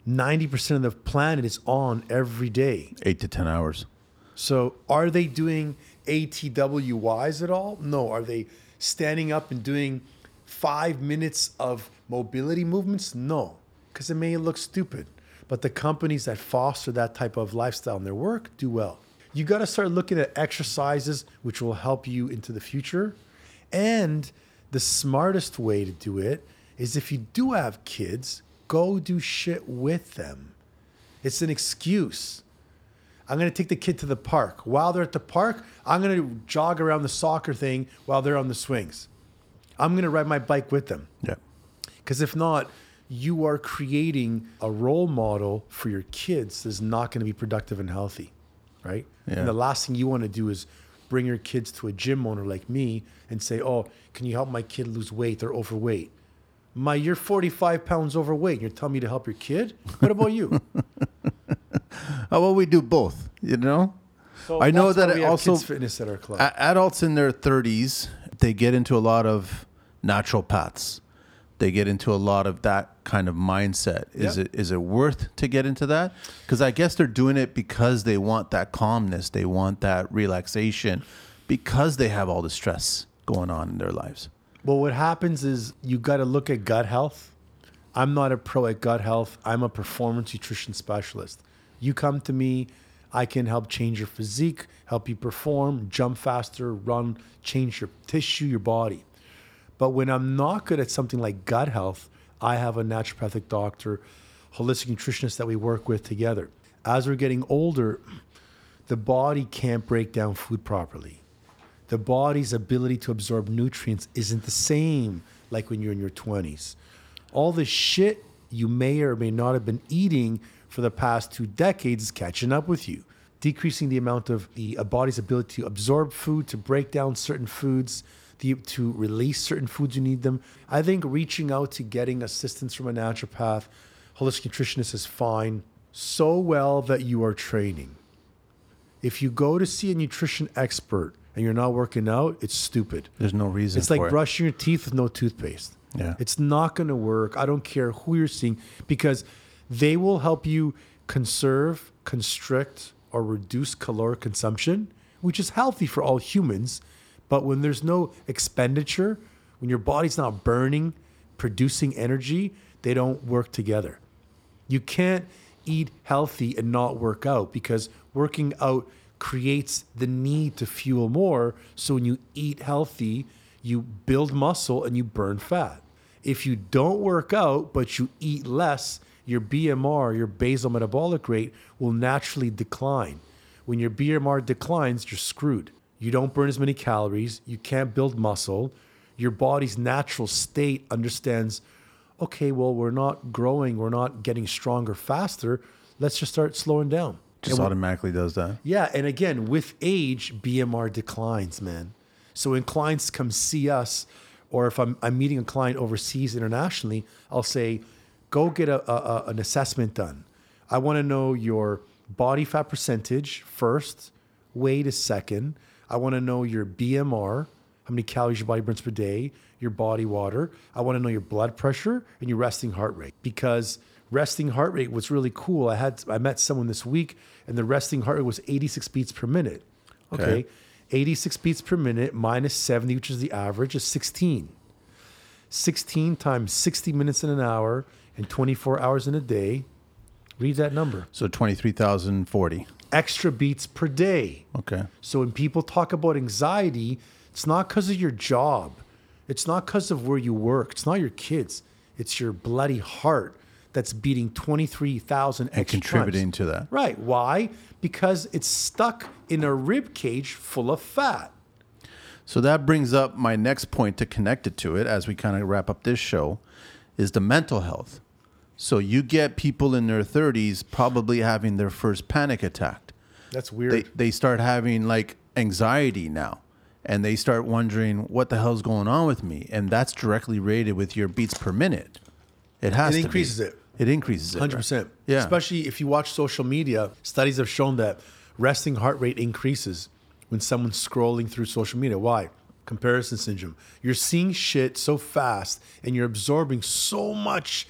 90% of the planet is on every day. Eight to 10 hours. So are they doing ATWYs at all? No. Are they standing up and doing five minutes of mobility movements? No, because it may look stupid. But the companies that foster that type of lifestyle in their work do well. You got to start looking at exercises which will help you into the future. And the smartest way to do it is if you do have kids, go do shit with them. It's an excuse. I'm going to take the kid to the park. While they're at the park, I'm going to jog around the soccer thing while they're on the swings. I'm going to ride my bike with them. Yeah. Because if not, you are creating a role model for your kids that's not going to be productive and healthy, right? Yeah. And the last thing you want to do is bring your kids to a gym owner like me and say, "Oh, can you help my kid lose weight? They're overweight." My, you're 45 pounds overweight. You're telling me to help your kid? What about you? Oh, well, we do both, you know? So I know that we it have also- kids fitness at our club. Adults in their 30s, they get into a lot of naturopaths. They get into a lot of that kind of mindset. Is Yep. it is it worth to get into that? Because I guess they're doing it because they want that calmness, they want that relaxation, because they have all the stress going on in their lives. Well, what happens is you got to look at gut health. I'm not a pro at gut health. I'm a performance nutrition specialist. You come to me, I can help change your physique, help you perform, jump faster, run, change your tissue, your body. But when I'm not good at something like gut health, I have a naturopathic doctor, holistic nutritionist that we work with together. As we're getting older, the body can't break down food properly the body's ability to absorb nutrients isn't the same like when you're in your 20s. All the shit you may or may not have been eating for the past two decades is catching up with you, decreasing the amount of the uh, body's ability to absorb food, to break down certain foods, the, to release certain foods you need them. I think reaching out to getting assistance from a naturopath, holistic nutritionist is fine, so well that you are training if you go to see a nutrition expert and you're not working out, it's stupid. There's no reason. It's like for it. brushing your teeth with no toothpaste. Yeah. It's not going to work. I don't care who you're seeing because they will help you conserve, constrict, or reduce caloric consumption, which is healthy for all humans. But when there's no expenditure, when your body's not burning, producing energy, they don't work together. You can't eat healthy and not work out because working out creates the need to fuel more. So when you eat healthy, you build muscle and you burn fat. If you don't work out, but you eat less, your BMR, your basal metabolic rate, will naturally decline. When your BMR declines, you're screwed. You don't burn as many calories, you can't build muscle. Your body's natural state understands okay, well, we're not growing, we're not getting stronger faster. Let's just start slowing down. just automatically does that. yeah, and again, with age, BMR declines, man. So when clients come see us, or if I'm, I'm meeting a client overseas internationally, I'll say, go get a, a, a- an assessment done. I want to know your body fat percentage first, weight is second. I want to know your BMR, how many calories your body burns per day, your body water. I want to know your blood pressure and your resting heart rate because resting heart rate was really cool. I had I met someone this week and the resting heart rate was 86 beats per minute. Okay. Okay. 86 beats per minute minus 70, which is the average, is 16. 16 times 60 minutes in an hour and 24 hours in a day. Read that number. So 23,040. Extra beats per day. Okay. So when people talk about anxiety, it's not because of your job. It's not because of where you work. It's not your kids. It's your bloody heart that's beating 23,000 extra And contributing times. to that. Right. Why? Because it's stuck in a rib cage full of fat. So that brings up my next point to connect it to it as we kind of wrap up this show is the mental health. So you get people in their 30s probably having their first panic attack. That's weird. they they start having like anxiety now and they start wondering what the hell's going on with me and that's directly rated with your beats per minute. It has It increases it. It increases it. Hundred right? percent. Yeah. Especially if you watch social media, studies have shown that resting heart rate increases when someone's scrolling through social media. Why? Comparison syndrome. You're seeing shit so fast and you're absorbing so much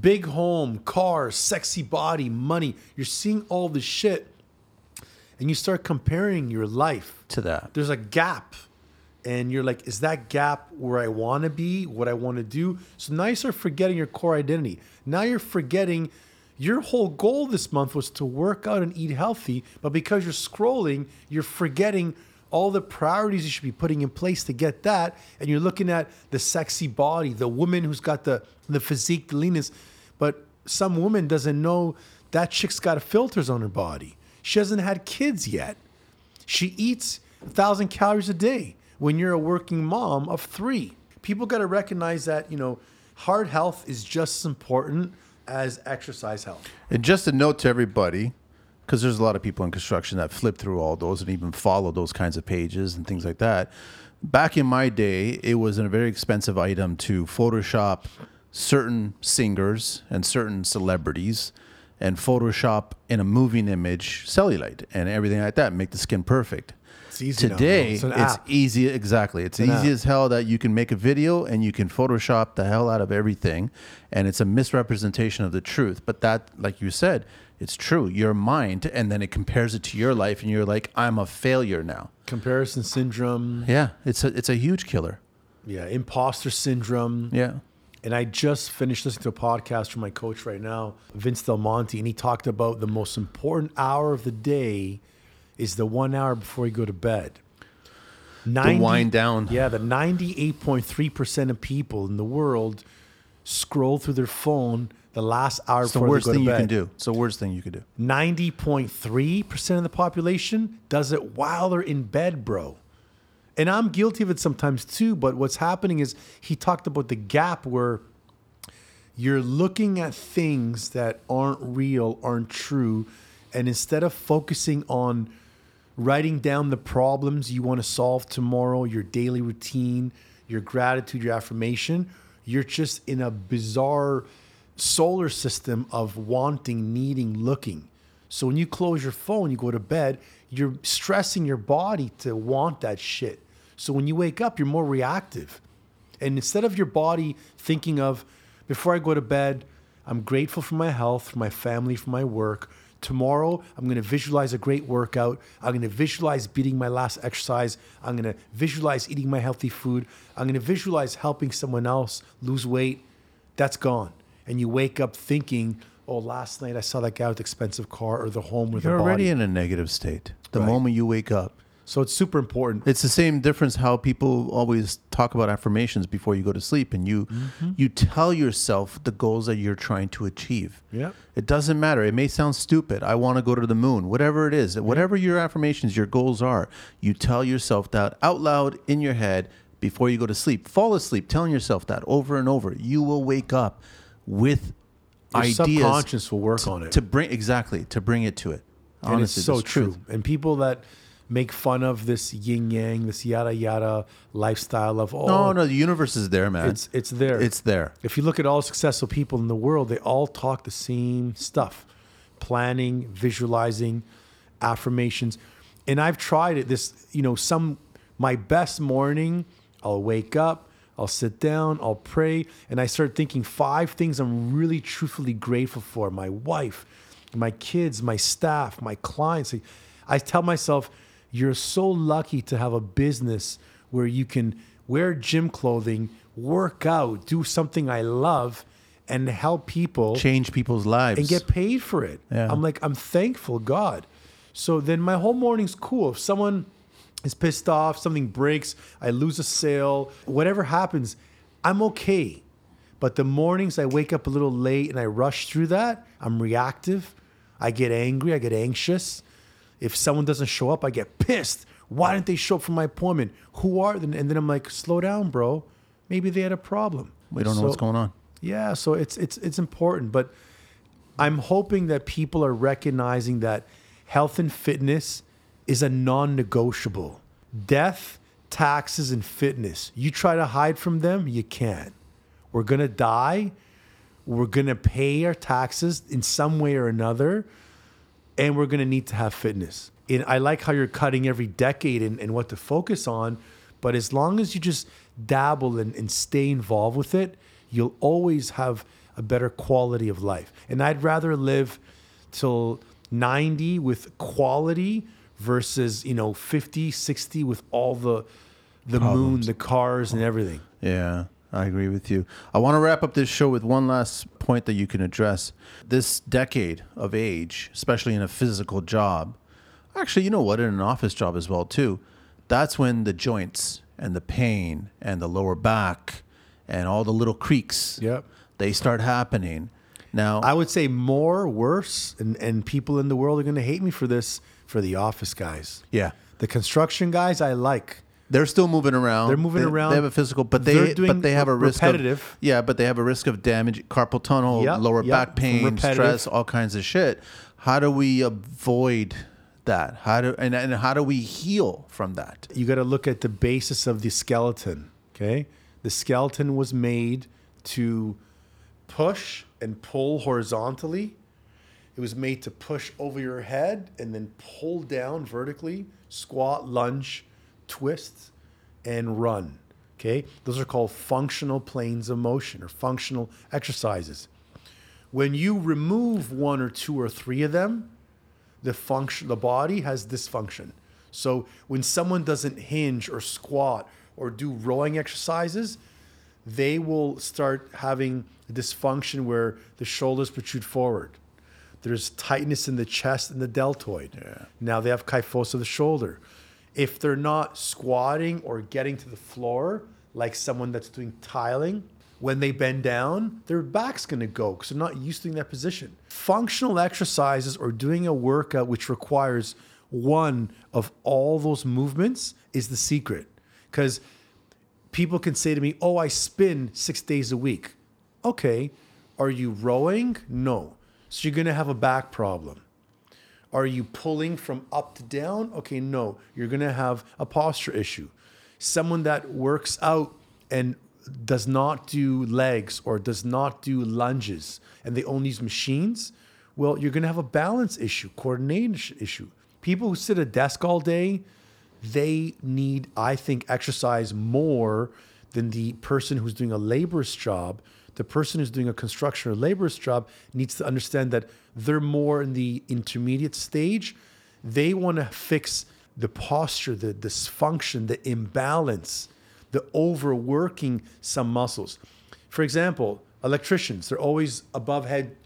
big home, car, sexy body, money. You're seeing all this shit and you start comparing your life to that. there's a gap and you're like is that gap where i want to be what i want to do so now you start forgetting your core identity now you're forgetting your whole goal this month was to work out and eat healthy but because you're scrolling you're forgetting all the priorities you should be putting in place to get that and you're looking at the sexy body the woman who's got the the physique the leanness but some woman doesn't know that chick's got filters on her body she hasn't had kids yet she eats a thousand calories a day when you're a working mom of three. People got to recognize that, you know, heart health is just as important as exercise health. And just a note to everybody, because there's a lot of people in construction that flip through all those and even follow those kinds of pages and things like that. Back in my day, it was a very expensive item to Photoshop certain singers and certain celebrities and Photoshop in a moving image cellulite and everything like that, make the skin perfect. It's easy Today. It's it's, easy. Exactly. It's, an easy as hell that you can make a video and you can Photoshop the hell out of everything. And it's a misrepresentation of the truth. But that, like you said, it's true. Your mind, and then it compares it to your life, and you're like, I'm a failure now. Comparison syndrome, Yeah, it's a it's a huge killer. yeah, imposter syndrome. Yeah. And I just finished listening to a podcast from my coach right now, Vince Del Monte, and he talked about the most important hour of the day is the one hour before you go to bed. 90 wind down. Yeah, the 98.3% of people in the world scroll through their phone the last hour It's the worst thing you can do. It's the worst thing you could do. 90.3% of the population does it while they're in bed, bro. And I'm guilty of it sometimes too. But what's happening is he talked about the gap where you're looking at things that aren't real, aren't true. And instead of focusing on writing down the problems you want to solve tomorrow, your daily routine, your gratitude, your affirmation, you're just in a bizarre solar system of wanting, needing, looking. So when you close your phone, you go to bed, you're stressing your body to want that shit. So when you wake up, you're more reactive. And instead of your body thinking of, before I go to bed, I'm grateful for my health, for my family, for my work. Tomorrow, I'm going to visualize a great workout. I'm going to visualize beating my last exercise. I'm going to visualize eating my healthy food. I'm going to visualize helping someone else lose weight. That's gone. And you wake up thinking, oh, last night I saw that guy with the expensive car or the home with You're the already body. in a negative state the Right. moment you wake up. so it's super important. It's the same difference how people always talk about affirmations before you go to sleep and you mm-hmm. you tell yourself the goals that you're trying to achieve. Yep. It doesn't matter. It may sound stupid. I want to go to the moon. Whatever it is, whatever your affirmations, your goals are, you tell yourself that out loud in your head before you go to sleep. Fall asleep telling yourself that over and over. You will wake up with Your ideas subconscious will work on it. to bring exactly to bring it to it. and Honestly, it's so true. truth. And people that make fun of this yin yang, this yada yada lifestyle of oh No, no, the universe is there, man. it's it's there. It's there. If you look at all successful people in the world, they all talk the same stuff. Planning, visualizing, affirmations. And I've tried it this, you know, some my best morning, I'll wake up, I'll sit down, I'll pray, and I start thinking five things I'm really truthfully grateful for. My wife, my kids, my staff, my clients. I tell myself, You're so lucky to have a business where you can wear gym clothing, work out, do something I love, and help people Change people's lives. and get paid for it. Yeah. I'm like, I'm thankful, God. So then my whole morning's cool. If someone is pissed off, something breaks, I lose a sale, whatever happens, I'm okay. But the mornings I wake up a little late and I rush through that, I'm reactive. I get angry, I get anxious. If someone doesn't show up, I get pissed. Why didn't they show up for my appointment? Who are they? And then I'm like, slow down, bro. Maybe they had a problem. we don't know what's going on. yeah, so it's it's it's important, but I'm hoping that people are recognizing that health and fitness is a non-negotiable. Death, taxes and fitness. You try to hide from them, you can't. We're going to die. We're going to pay our taxes in some way or another, and we're going to need to have fitness. And I like how you're cutting every decade and, and what to focus on, but as long as you just dabble and, and stay involved with it, you'll always have a better quality of life. And I'd rather live till 90 with quality versus, you know, 50, 60 with all the the moon, the cars and everything. Yeah, I agree with you. I want to wrap up this show with one last point that you can address. This decade of age, especially in a physical job, actually, you know what, in an office job as well too, that's when the joints and the pain and the lower back and all the little creaks, Yep. they start happening. Now, I would say more, worse, and, and people in the world are going to hate me for this for the office guys. yeah, The construction guys, I like. They're still moving around. They're moving They- around. They have a physical, but they doing but they have a risk repetitive. of yeah, but they have a risk of damage, carpal tunnel, Yep, lower yep, back pain, repetitive. stress, all kinds of shit. How do we avoid that? How do and, and how do we heal from that? You got to look at the basis of the skeleton. Okay. The skeleton was made to push and pull horizontally. It was made to push over your head and then pull down vertically, squat, lunge, twist, and run. Okay. Those are called functional planes of motion or functional exercises. When you remove one or two or three of them, the function the body has dysfunction. So when someone doesn't hinge or squat or do rowing exercises, they will start having dysfunction where the shoulders protrude forward. There's tightness in the chest and the deltoid. Now they have kyphosis of the shoulder. If they're not squatting or getting to the floor like someone that's doing tiling, when they bend down, their back's going to go because they're not used to that position. Functional exercises or doing a workout which requires one of all those movements is the secret. Because people can say to me, Oh, I spin six days a week. Okay. Are you rowing? No. So you're going to have a back problem. Are you pulling from up to down? Okay, no. You're going to have a posture issue. Someone that works out and does not do legs or does not do lunges and they only use machines, well, you're going to have a balance issue, coordination issue. People who sit at a desk all day, they need, I think, exercise more than the person who's doing a laborer's job. The person who's doing a construction or laborer's job needs to understand that they're more in the intermediate stage. They want to fix the posture, the dysfunction, the imbalance, the overworking some muscles. For example, electricians, they're always above head.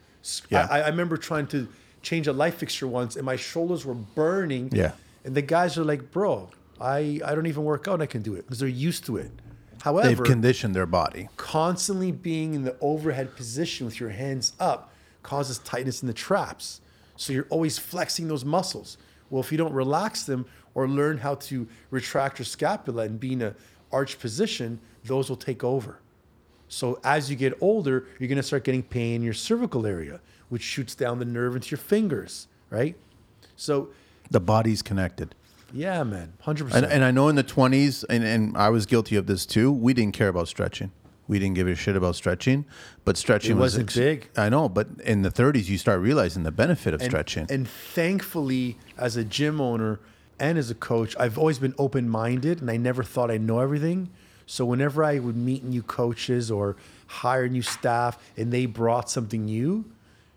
Yeah. I, I remember trying to change a light fixture once and my shoulders were burning. Yeah. And the guys are like, bro, I, I don't even work out I can do it because they're used to it. However, They've conditioned their body. constantly being in the overhead position with your hands up causes tightness in the traps. So you're always flexing those muscles. Well, if you don't relax them or learn how to retract your scapula and be in a arch position, those will take over. So as you get older, you're going to start getting pain in your cervical area, which shoots down the nerve into your fingers, right? So The body's connected. Yeah, man, hundred And, percent. and I know in the 20s, and, and I was guilty of this too, we didn't care about stretching. We didn't give a shit about stretching, but stretching It was wasn't big. I know, but in the 30s, you start realizing the benefit of And- stretching. And thankfully, as a gym owner and as a coach, I've always been open minded and I never thought I know everything. So whenever I would meet new coaches or hire new staff and they brought something new,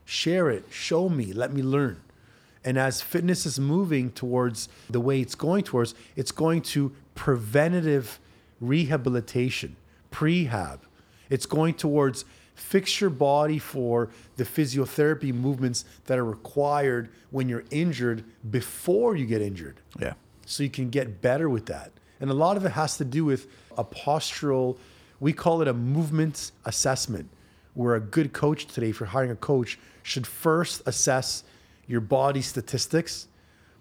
share it, show me, let me learn. And as fitness is moving towards the way it's going towards, it's going to preventative rehabilitation, prehab. It's going towards fix your body for the physiotherapy movements that are required when you're injured before you get injured. Yeah. So you can get better with that. And a lot of it has to do with a postural, we call it a movement assessment, where a good coach today, if you're hiring a coach, should first assess your body statistics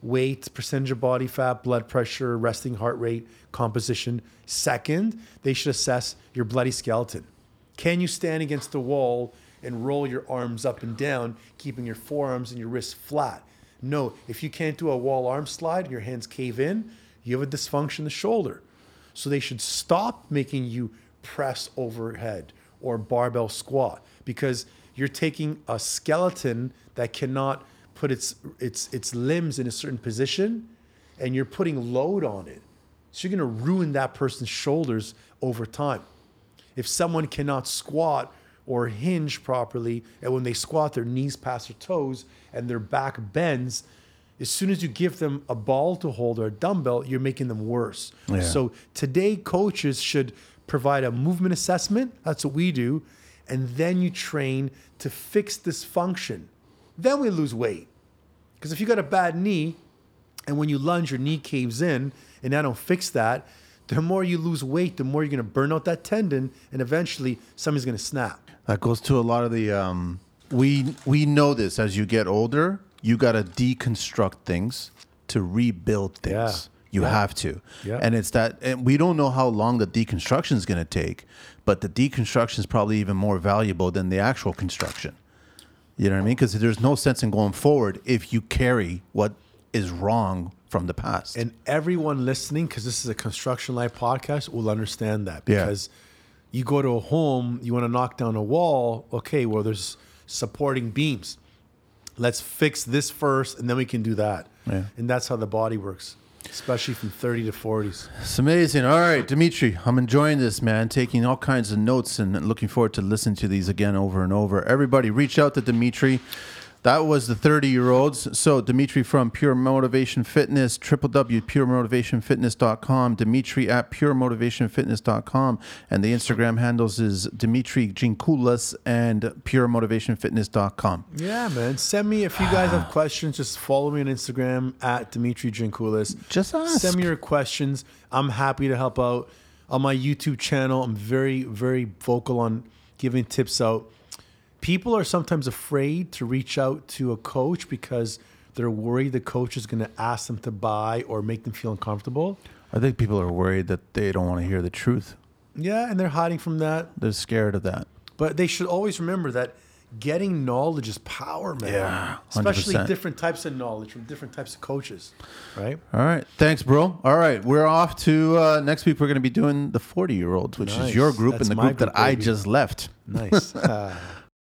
weight, percentage of body fat, blood pressure, resting heart rate, composition. Second, they should assess your bloody skeleton. Can you stand against the wall and roll your arms up and down, keeping your forearms and your wrists flat? No, if you can't do a wall arm slide and your hands cave in, you have a dysfunction in the shoulder. So they should stop making you press overhead or barbell squat because you're taking a skeleton that cannot put its its its limbs in a certain position and you're putting load on it. So you're going to ruin that person's shoulders over time. If someone cannot squat or hinge properly, and when they squat, their knees pass their toes and their back bends, as soon as you give them a ball to hold or a dumbbell, you're making them worse. Yeah. So today, coaches should provide a movement assessment. That's what we do. And then you train to fix dysfunction. Then we lose weight. Because if you got a bad knee and when you lunge, your knee caves in and I don't fix that, the more you lose weight, the more you're going to burn out that tendon and eventually something's going to snap. That goes to a lot of the. Um, we we know this as you get older, you got to deconstruct things to rebuild things. Yeah. You Yeah. have to, Yeah. and it's that. And we don't know how long the deconstruction is going to take, but the deconstruction is probably even more valuable than the actual construction. You know what I mean? Because there's no sense in going forward if you carry what is wrong from the past. And everyone listening, because this is a construction life podcast, will understand that. Yeah. Because you go to a home, you want to knock down a wall, okay, well, there's supporting beams. Let's fix this first, and then we can do that. Yeah. And that's how the body works, especially from 30 to 40s. It's amazing. All right, Dimitri, I'm enjoying this, man. Taking all kinds of notes and looking forward to listening to these again over and over. Everybody, reach out to Dimitri. That was the 30 year olds. So, Dimitri from Pure Motivation Fitness, www.puremotivationfitness.com, Dimitri at puremotivationfitness.com, and the Instagram handles is Dimitri Giankoulas and puremotivationfitness.com. Yeah, man. Send me if you guys have questions. Just follow me on Instagram at Dimitri Giankoulas. Just ask. Send me your questions. I'm happy to help out. On my YouTube channel, I'm very, very vocal on giving tips out. People are sometimes afraid to reach out to a coach because they're worried the coach is going to ask them to buy or make them feel uncomfortable. I think people are worried that they don't want to hear the truth. Yeah, and they're hiding from that. They're scared of that. But they should always remember that getting knowledge is power, man. Yeah, Especially 100%. different types of knowledge from different types of coaches, right? All right. Thanks, bro. All right. We're off to uh, next week. We're going to be doing the 40 year olds, which Nice. is your group That's and the my group that group, I just left. Nice.